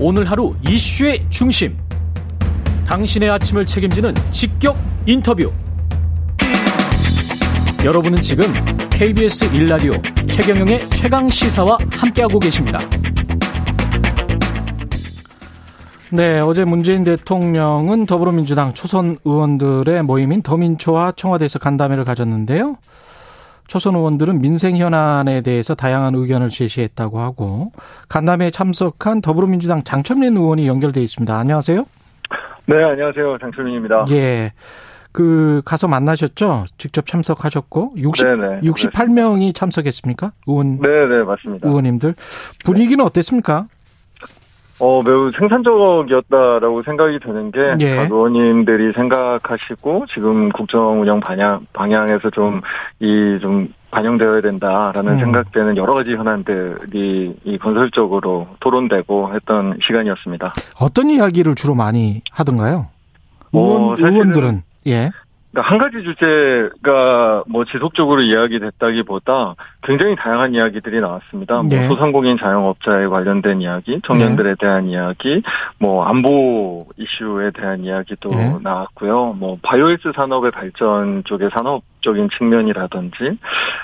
오늘 하루 이슈의 중심. 당신의 아침을 책임지는 직격 인터뷰. 여러분은 지금 KBS 1라디오 최경영의 최강 시사와 함께하고 계십니다. 네, 어제 문재인 대통령은 더불어민주당 초선 의원들의 모임인 더민초와 청와대에서 간담회를 가졌는데요. 초선 의원들은 민생 현안에 대해서 다양한 의견을 제시했다고 하고 간담회에 참석한 더불어민주당 장천민 의원이 연결돼 있습니다. 안녕하세요. 네, 안녕하세요. 장철민입니다. 예. 그 가서 만나셨죠? 직접 참석하셨고 60 네네, 68명이 참석했습니까? 의원 네, 네, 맞습니다. 의원님들 분위기는 어땠습니까? 어, 매우 생산적이었다라고 생각이 드는 게, 예. 각 의원님들이 생각하시고, 지금 국정 운영 방향, 방향에서 좀, 이, 좀, 반영되어야 된다라는 음. 생각되는 여러 가지 현안들이 이 건설적으로 토론되고 했던 시간이었습니다. 어떤 이야기를 주로 많이 하던가요? 의원, 어, 의원들은, 예. 그러니까 한 가지 주제가 뭐 지속적으로 이야기됐다기보다 굉장히 다양한 이야기들이 나왔습니다. 뭐 네. 뭐 소상공인 자영업자에 관련된 이야기, 청년들에 네. 대한 이야기, 뭐 안보 이슈에 대한 이야기도 네. 나왔고요. 뭐 바이오에스 산업의 발전 쪽의 산업 적인 측면이라든지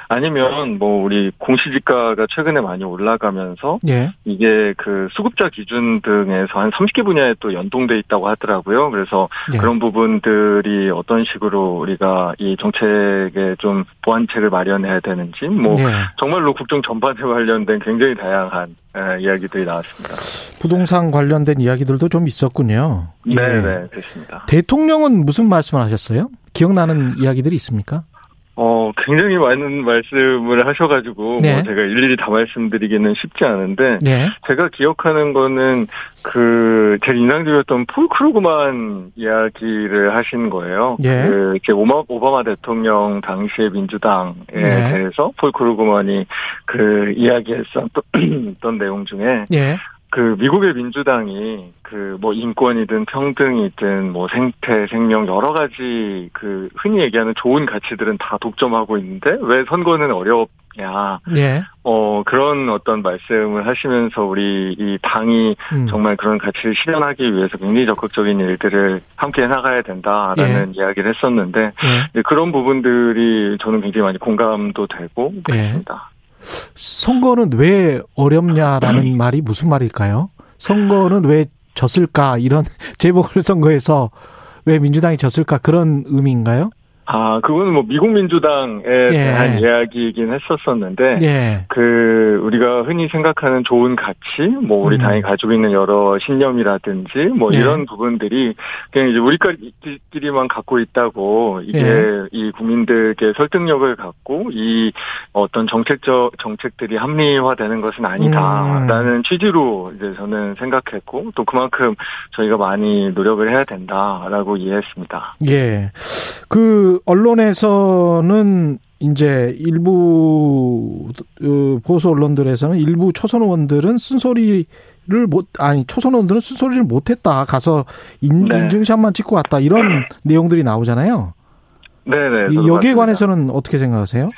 아니면 뭐 우리 공시지가가 최근에 많이 올라가면서 예. 이게 그 수급자 기준 등에서 한 30개 분야에 또 연동돼 있다고 하더라고요. 그래서 예. 그런 부분들이 어떤 식으로 우리가 이 정책에 좀 보완책을 마련해야 되는지 뭐 예. 정말로 국정 전반에 관련된 굉장히 다양한 이야기들이 나왔습니다. 부동산 관련된 이야기들도 좀 있었군요. 네, 네, 그렇습니다. 대통령은 무슨 말씀을 하셨어요? 기억나는 이야기들이 있습니까? 어, 굉장히 많은 말씀을 하셔가지고, 뭐 네. 뭐 제가 일일이 다 말씀드리기는 쉽지 않은데, 네. 제가 기억하는 거는 그, 제일 인상적이었던 폴 크루그만 이야기를 하신 거예요. 네. 그, 이제 오마, 오바마 대통령 당시의 민주당에 네. 대해서 폴 크루그만이 그 이야기했었던 내용 중에, 네. 그 미국의 민주당이 그 뭐 인권이든 평등이든 뭐 생태 생명 여러 가지 그 흔히 얘기하는 좋은 가치들은 다 독점하고 있는데 왜 선거는 어렵냐. 예. 어 그런 어떤 말씀을 하시면서 우리 이 당이 음. 정말 그런 가치를 실현하기 위해서 굉장히 적극적인 일들을 함께 나가야 된다라는 예. 이야기를 했었는데 예. 그런 부분들이 저는 굉장히 많이 공감도 되고 예. 그렇습니다. 선거는 왜 어렵냐라는 음. 말이 무슨 말일까요? 선거는 왜 졌을까? 이런 재보궐선거에서 왜 민주당이 졌을까? 그런 의미인가요? 아, 그거는 뭐 미국 민주당에 예. 대한 이야기이긴 했었었는데, 예. 그 우리가 흔히 생각하는 좋은 가치, 뭐 우리 음. 당이 가지고 있는 여러 신념이라든지 뭐 예. 이런 부분들이 그냥 이제 우리끼리만 갖고 있다고 이게 예. 이 국민들께 설득력을 갖고 이 어떤 정책적 정책들이 합리화되는 것은 아니다라는 음. 취지로 이제 저는 생각했고 또 그만큼 저희가 많이 노력을 해야 된다라고 이해했습니다. 예. 그 언론에서는 이제 일부 어, 보수 언론들에서는 일부 초선 의원들은 쓴소리를 못 아니 초선 의원들은 쓴소리를 못했다 가서 인, 네. 인증샷만 찍고 왔다 이런 내용들이 나오잖아요. 네네. 네, 여기에 관해서는 어떻게 생각하세요?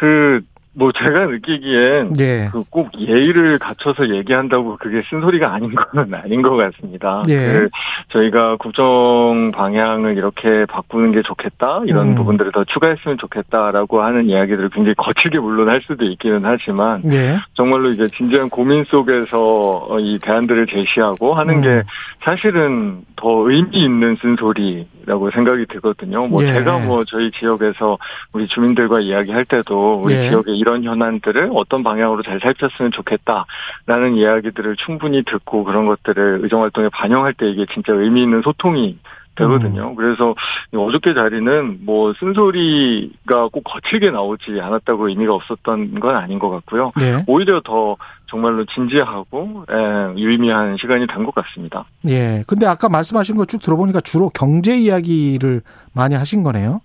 그 뭐 제가 느끼기엔 예. 그꼭 예의를 갖춰서 얘기한다고 그게 쓴소리가 아닌 거는 아닌 것 같습니다. 예. 그 저희가 국정 방향을 이렇게 바꾸는 게 좋겠다 이런 음. 부분들을 더 추가했으면 좋겠다라고 하는 이야기들을 굉장히 거칠게 물론 할 수도 있기는 하지만 예. 정말로 이제 진지한 고민 속에서 이 대안들을 제시하고 하는 음. 게 사실은 더 의미 있는 쓴소리라고 생각이 들거든요. 뭐 예. 제가 뭐 저희 지역에서 우리 주민들과 이야기할 때도 우리 예. 지역에 이런 현안들을 어떤 방향으로 잘 살폈으면 좋겠다라는 이야기들을 충분히 듣고 그런 것들을 의정활동에 반영할 때 이게 진짜 의미 있는 소통이 되거든요. 음. 그래서 어저께 자리는 뭐 쓴소리가 꼭 거칠게 나오지 않았다고 의미가 없었던 건 아닌 것 같고요. 네. 오히려 더 정말로 진지하고 예, 유의미한 시간이 된 것 같습니다. 예. 근데 아까 말씀하신 거 쭉 들어보니까 주로 경제 이야기를 많이 하신 거네요.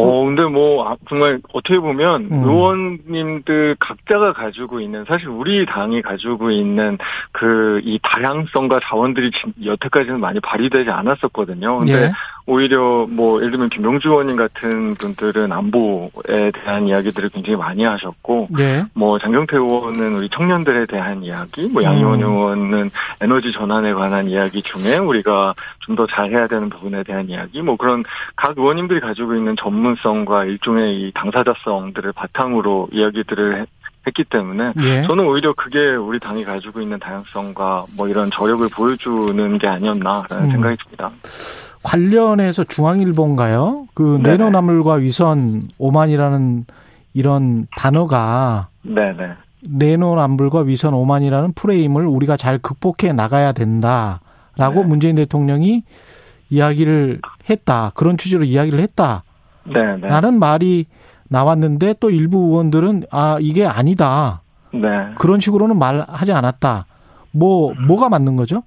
어, 근데 뭐, 아, 정말 어떻게 보면 음. 의원님들 각자가 가지고 있는, 사실 우리 당이 가지고 있는 그, 이 다양성과 자원들이 여태까지는 많이 발휘되지 않았었거든요. 근데 예. 오히려 뭐 예를 들면 김용주 의원님 같은 분들은 안보에 대한 이야기들을 굉장히 많이 하셨고 네. 뭐 장경태 의원은 우리 청년들에 대한 이야기, 뭐 양희원 음. 의원은 에너지 전환에 관한 이야기 중에 우리가 좀 더 잘해야 되는 부분에 대한 이야기, 뭐 그런 각 의원님들이 가지고 있는 전문성과 일종의 이 당사자성들을 바탕으로 이야기들을 했기 때문에 예. 저는 오히려 그게 우리 당이 가지고 있는 다양성과 뭐 이런 저력을 보여주는 게 아니었나라는 음. 생각이 듭니다. 관련해서 중앙일보인가요? 그 내노나물과 위선 오만이라는 이런 단어가 네네. 내노남불과 위선 오만이라는 프레임을 우리가 잘 극복해 나가야 된다라고 네. 문재인 대통령이 이야기를 했다. 그런 취지로 이야기를 했다. 네, 네. 라는 말이 나왔는데 또 일부 의원들은 아 이게 아니다. 네. 그런 식으로는 말하지 않았다. 뭐 뭐가 맞는 거죠?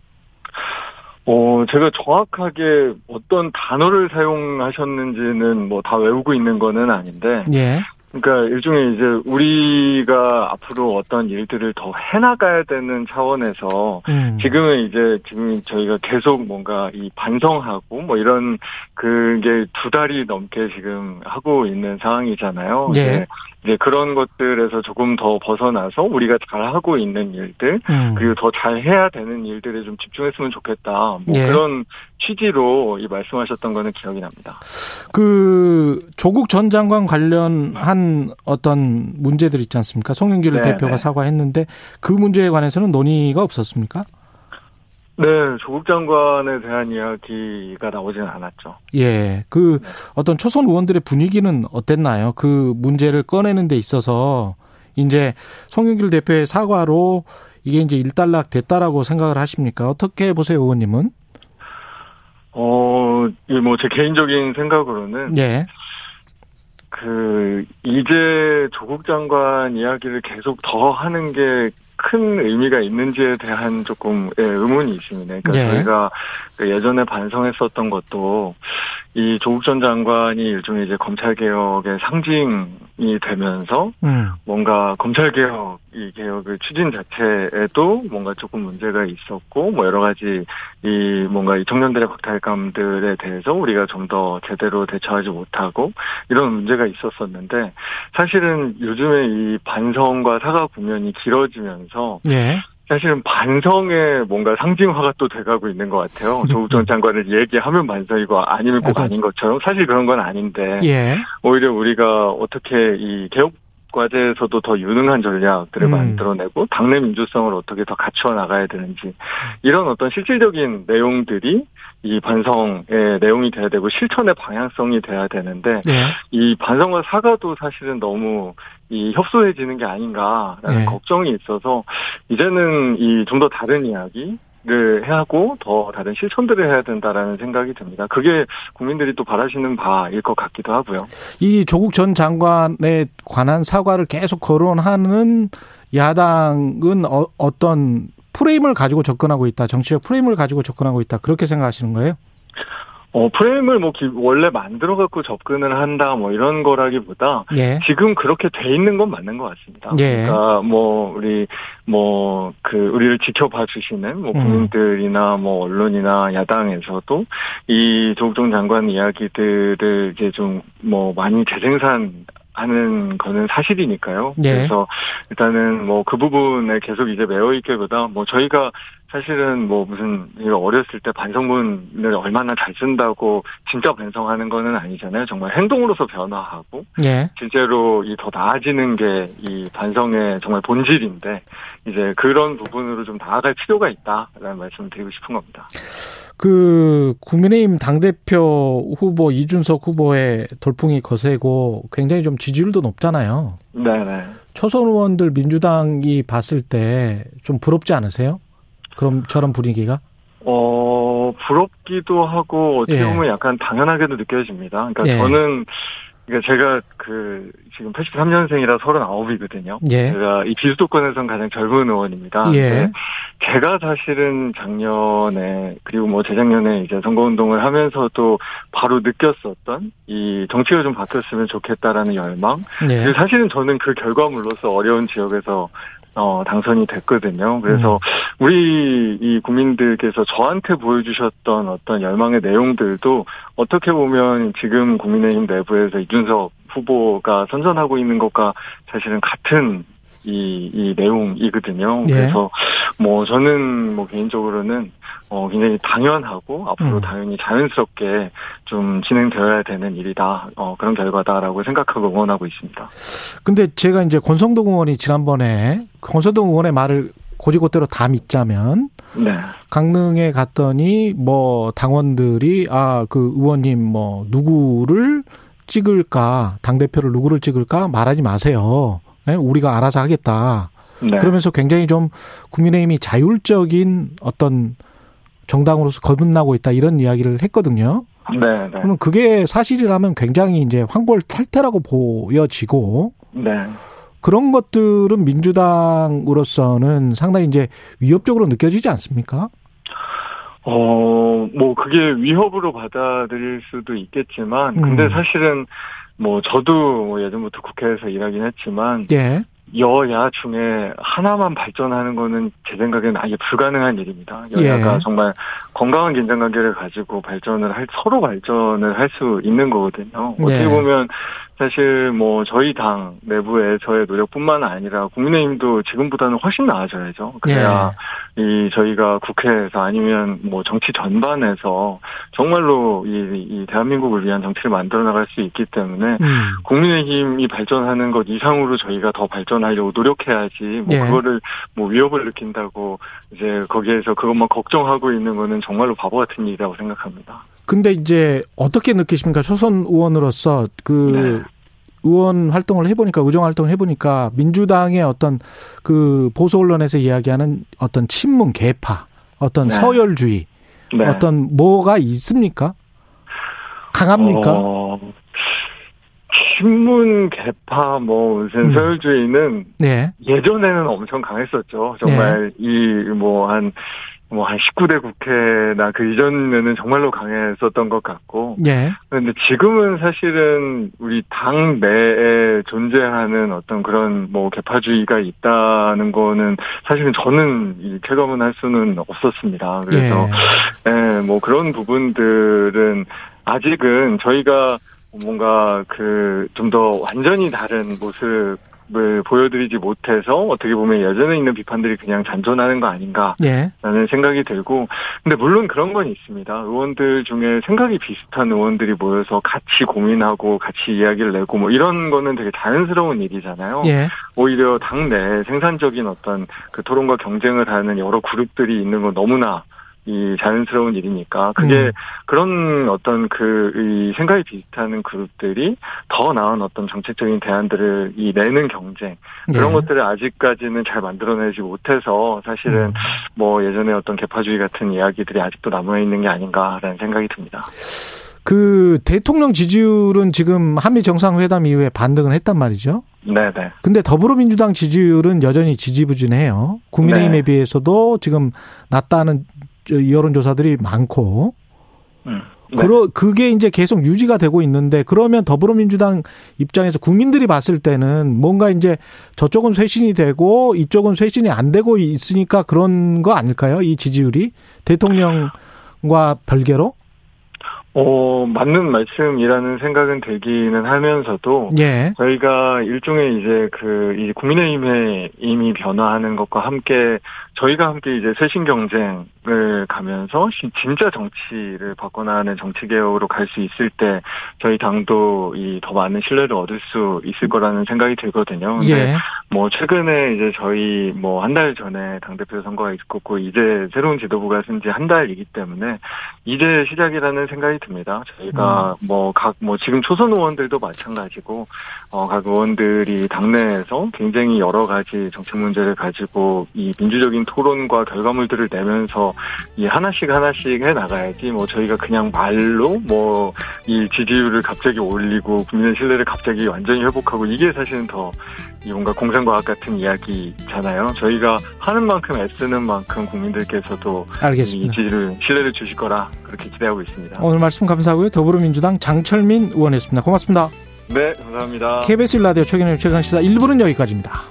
어, 제가 정확하게 어떤 단어를 사용하셨는지는 뭐 다 외우고 있는 거는 아닌데. 예. 그러니까 일종의 이제 우리가 앞으로 어떤 일들을 더 해나가야 되는 차원에서 음. 지금은 이제 지금 저희가 계속 뭔가 이 반성하고 뭐 이런 그게 두 달이 넘게 지금 하고 있는 상황이잖아요. 예. 이제 그런 것들에서 조금 더 벗어나서 우리가 잘 하고 있는 일들 음. 그리고 더 잘 해야 되는 일들에 좀 집중했으면 좋겠다. 뭐 예. 그런 취지로 이 말씀하셨던 거는 기억이 납니다. 그 조국 전 장관 관련한 어떤 문제들 있지 않습니까? 송영길 네, 대표가 네. 사과했는데 그 문제에 관해서는 논의가 없었습니까? 네, 조국 장관에 대한 이야기가 나오지는 않았죠. 예, 그 네. 어떤 초선 의원들의 분위기는 어땠나요? 그 문제를 꺼내는 데 있어서 이제 송영길 대표의 사과로 이게 이제 일단락 됐다라고 생각을 하십니까? 어떻게 보세요, 의원님은? 어, 뭐 제 개인적인 생각으로는 예. 그 이제 조국 장관 이야기를 계속 더 하는 게 큰 의미가 있는지에 대한 조금 예, 의문이 있습니다. 그러니까 네. 저희가 그 예전에 반성했었던 것도 이 조국 전 장관이 일종의 이제 검찰 개혁의 상징이 되면서 음. 뭔가 검찰 개혁 이 개혁의 추진 자체에도 뭔가 조금 문제가 있었고 뭐 여러 가지 이 뭔가 이 청년들의 박탈감들에 대해서 우리가 좀 더 제대로 대처하지 못하고 이런 문제가 있었었는데 사실은 요즘에 이 반성과 사과 국면이 길어지면서 예. 사실은 반성의 뭔가 상징화가 또 돼가고 있는 것 같아요. 조국 전 장관을 얘기하면 반성이고 아니면 꼭 아닌 것처럼 사실 그런 건 아닌데 예. 오히려 우리가 어떻게 이 개혁 과제에서도 더 유능한 전략들을 음. 만들어내고 당내 민주성을 어떻게 더 갖추어 나가야 되는지 이런 어떤 실질적인 내용들이 이 반성의 내용이 돼야 되고 실천의 방향성이 돼야 되는데 네. 이 반성과 사과도 사실은 너무 이 협소해지는 게 아닌가라는 네. 걱정이 있어서 이제는 이 좀 더 다른 이야기 를 하고 더 다른 실천들을 해야 된다라는 생각이 듭니다. 그게 국민들이 또 바라시는 바일 것 같기도 하고요. 이 조국 전 장관에 관한 사과를 계속 거론하는 야당은 어, 어떤 프레임을 가지고 접근하고 있다. 정치적 프레임을 가지고 접근하고 있다. 그렇게 생각하시는 거예요? 어, 프레임을 뭐 원래 만들어 갖고 접근을 한다 뭐 이런 거라기보다 예. 지금 그렇게 돼 있는 건 맞는 것 같습니다. 예. 그러니까 뭐 우리 뭐 그 우리를 지켜봐 주시는 뭐 음. 국민들이나 뭐 언론이나 야당에서도 이 조국 장관 이야기들을 이제 좀 뭐 많이 재생산 하는 거는 사실이니까요. 네. 그래서 일단은 뭐 그 부분에 계속 이제 매어 있기보다 뭐 저희가 사실은 뭐 무슨 어렸을 때 반성문을 얼마나 잘 쓴다고 진짜 반성하는 거는 아니잖아요. 정말 행동으로서 변화하고 예. 실제로 이 더 나아지는 게 이 반성의 정말 본질인데 이제 그런 부분으로 좀 나아갈 필요가 있다라는 말씀을 드리고 싶은 겁니다. 그 국민의힘 당대표 후보 이준석 후보의 돌풍이 거세고 굉장히 좀 지지율도 높잖아요. 네네. 초선 의원들 민주당이 봤을 때 좀 부럽지 않으세요? 그럼 저런 분위기가? 어, 부럽기도 하고 어떻게 예. 보면 예. 약간 당연하게도 느껴집니다. 그러니까 예. 저는 그러니까 제가 그 지금 83년생이라 39이거든요. 예. 제가 이 비수도권에선 가장 젊은 의원입니다. 예. 제가 사실은 작년에 그리고 뭐 재작년에 이제 선거운동을 하면서도 바로 느꼈었던 이 정치가 좀 바뀌었으면 좋겠다라는 열망. 예. 사실은 저는 그 결과물로서 어려운 지역에서 어, 당선이 됐거든요. 그래서 음. 우리 이 국민들께서 저한테 보여주셨던 어떤 열망의 내용들도 어떻게 보면 지금 국민의힘 내부에서 이준석 후보가 선전하고 있는 것과 사실은 같은 이, 이 내용이거든요. 예. 그래서 뭐 저는 뭐 개인적으로는 어 굉장히 당연하고 앞으로 음. 당연히 자연스럽게 좀 진행되어야 되는 일이다. 어 그런 결과다라고 생각하고 응원하고 있습니다. 근데 제가 이제 권성동 의원이 지난번에 권성동 의원의 말을 고지고대로 다 믿자면 네. 강릉에 갔더니 뭐 당원들이 아 그 의원님 뭐 누구를 찍을까 당 대표를 누구를 찍을까 말하지 마세요. 네? 우리가 알아서 하겠다. 네. 그러면서 굉장히 좀 국민의힘이 자율적인 어떤 정당으로서 거듭나고 있다 이런 이야기를 했거든요. 네, 네. 그러면 그게 사실이라면 굉장히 이제 황골 탈퇴라고 보여지고 네. 그런 것들은 민주당으로서는 상당히 이제 위협적으로 느껴지지 않습니까? 어, 뭐 그게 위협으로 받아들일 수도 있겠지만 근데 음. 사실은 뭐 저도 뭐 예전부터 국회에서 일하긴 했지만 예. 여야 중에 하나만 발전하는 거는 제 생각에는 아예 불가능한 일입니다. 여야가 예. 정말 건강한 긴장 관계를 가지고 발전을 할 서로 발전을 할 수 있는 거거든요. 어떻게 예. 보면 사실 뭐 저희 당 내부의 저의 노력뿐만 아니라 국민의힘도 지금보다는 훨씬 나아져야죠. 그래야 예. 이 저희가 국회에서 아니면 뭐 정치 전반에서 정말로 이, 이 대한민국을 위한 정치를 만들어 나갈 수 있기 때문에 음. 국민의힘이 발전하는 것 이상으로 저희가 더 발전하려고 노력해야지 뭐 예. 그거를 뭐 위협을 느낀다고 이제 거기에서 그것만 걱정하고 있는 거는 정말로 바보 같은 일이라고 생각합니다. 근데 이제 어떻게 느끼십니까? 초선 의원으로서 그 네. 의원 활동을 해보니까 의정 활동을 해보니까 민주당의 어떤 그 보수 언론에서 이야기하는 어떤 친문 개파, 어떤 네. 서열주의, 네. 어떤 뭐가 있습니까? 강합니까? 어, 친문 개파 뭐 무슨 음. 서열주의는 네. 예전에는 엄청 강했었죠. 정말 네. 이뭐한 뭐 한 19대 국회나 그 이전에는 정말로 강했었던 것 같고. 예. 그런데 지금은 사실은 우리 당 내에 존재하는 어떤 그런 뭐 개파주의가 있다는 거는 사실은 저는 체감은 할 수는 없었습니다. 그래서 예. 예, 뭐 그런 부분들은 아직은 저희가 뭔가 그 좀 더 완전히 다른 모습 을 보여드리지 못해서 어떻게 보면 예전에 있는 비판들이 그냥 잔존하는 거 아닌가라는 예. 생각이 들고 근데 물론 그런 건 있습니다. 의원들 중에 생각이 비슷한 의원들이 모여서 같이 고민하고 같이 이야기를 내고 뭐 이런 거는 되게 자연스러운 일이잖아요. 예. 오히려 당내 생산적인 어떤 그 토론과 경쟁을 하는 여러 그룹들이 있는 건 너무나 이 자연스러운 일이니까 그게 음. 그런 어떤 그이 생각이 비슷한 그룹들이 더 나은 어떤 정책적인 대안들을 이 내는 경쟁 그런 네. 것들을 아직까지는 잘 만들어내지 못해서 사실은 음. 뭐 예전에 어떤 개파주의 같은 이야기들이 아직도 남아 있는 게 아닌가라는 생각이 듭니다. 그 대통령 지지율은 지금 한미 정상회담 이후에 반등을 했단 말이죠. 네네. 근데 더불어민주당 지지율은 여전히 지지부진해요. 국민의힘에 네. 비해서도 지금 낮다는 여론조사들이 많고. 음. 네. 그러 그게 이제 계속 유지가 되고 있는데 그러면 더불어민주당 입장에서 국민들이 봤을 때는 뭔가 이제 저쪽은 쇄신이 되고 이쪽은 쇄신이 안 되고 있으니까 그런 거 아닐까요? 이 지지율이 대통령과 별개로? 어, 맞는 말씀이라는 생각은 들기는 하면서도 예. 저희가 일종의 이제 그 이 국민의힘의 이미 변화하는 것과 함께 저희가 함께 이제 쇄신 경쟁을 가면서 진짜 정치를 바꿔나가는 정치 개혁으로 갈 수 있을 때 저희 당도 이 더 많은 신뢰를 얻을 수 있을 거라는 생각이 들거든요. 근데 예. 뭐 최근에 이제 저희 뭐 한 달 전에 당 대표 선거가 있었고 이제 새로운 지도부가 쓴 지 한 달이기 때문에 이제 시작이라는 생각이 듭니다. 저희가 음. 뭐각 뭐 지금 초선 의원들도 마찬가지고 어 각 의원들이 당내에서 굉장히 여러 가지 정책 문제를 가지고 이 민주적인 토론과 결과물들을 내면서 이 하나씩 하나씩 해 나가야지 뭐 저희가 그냥 말로 뭐 이 지지율을 갑자기 올리고 국민의 신뢰를 갑자기 완전히 회복하고 이게 사실은 더 뭔가 공상과학 같은 이야기잖아요. 저희가 하는 만큼 애쓰는 만큼 국민들께서도 알겠습니다. 이 지지를 신뢰를 주실 거라 그렇게 기대하고 있습니다. 오늘 말씀 감사하고요. 더불어민주당 장철민 의원이었습니다. 고맙습니다. 네, 감사합니다. KBS 라디오 최경영 최강시사 1부는 여기까지입니다.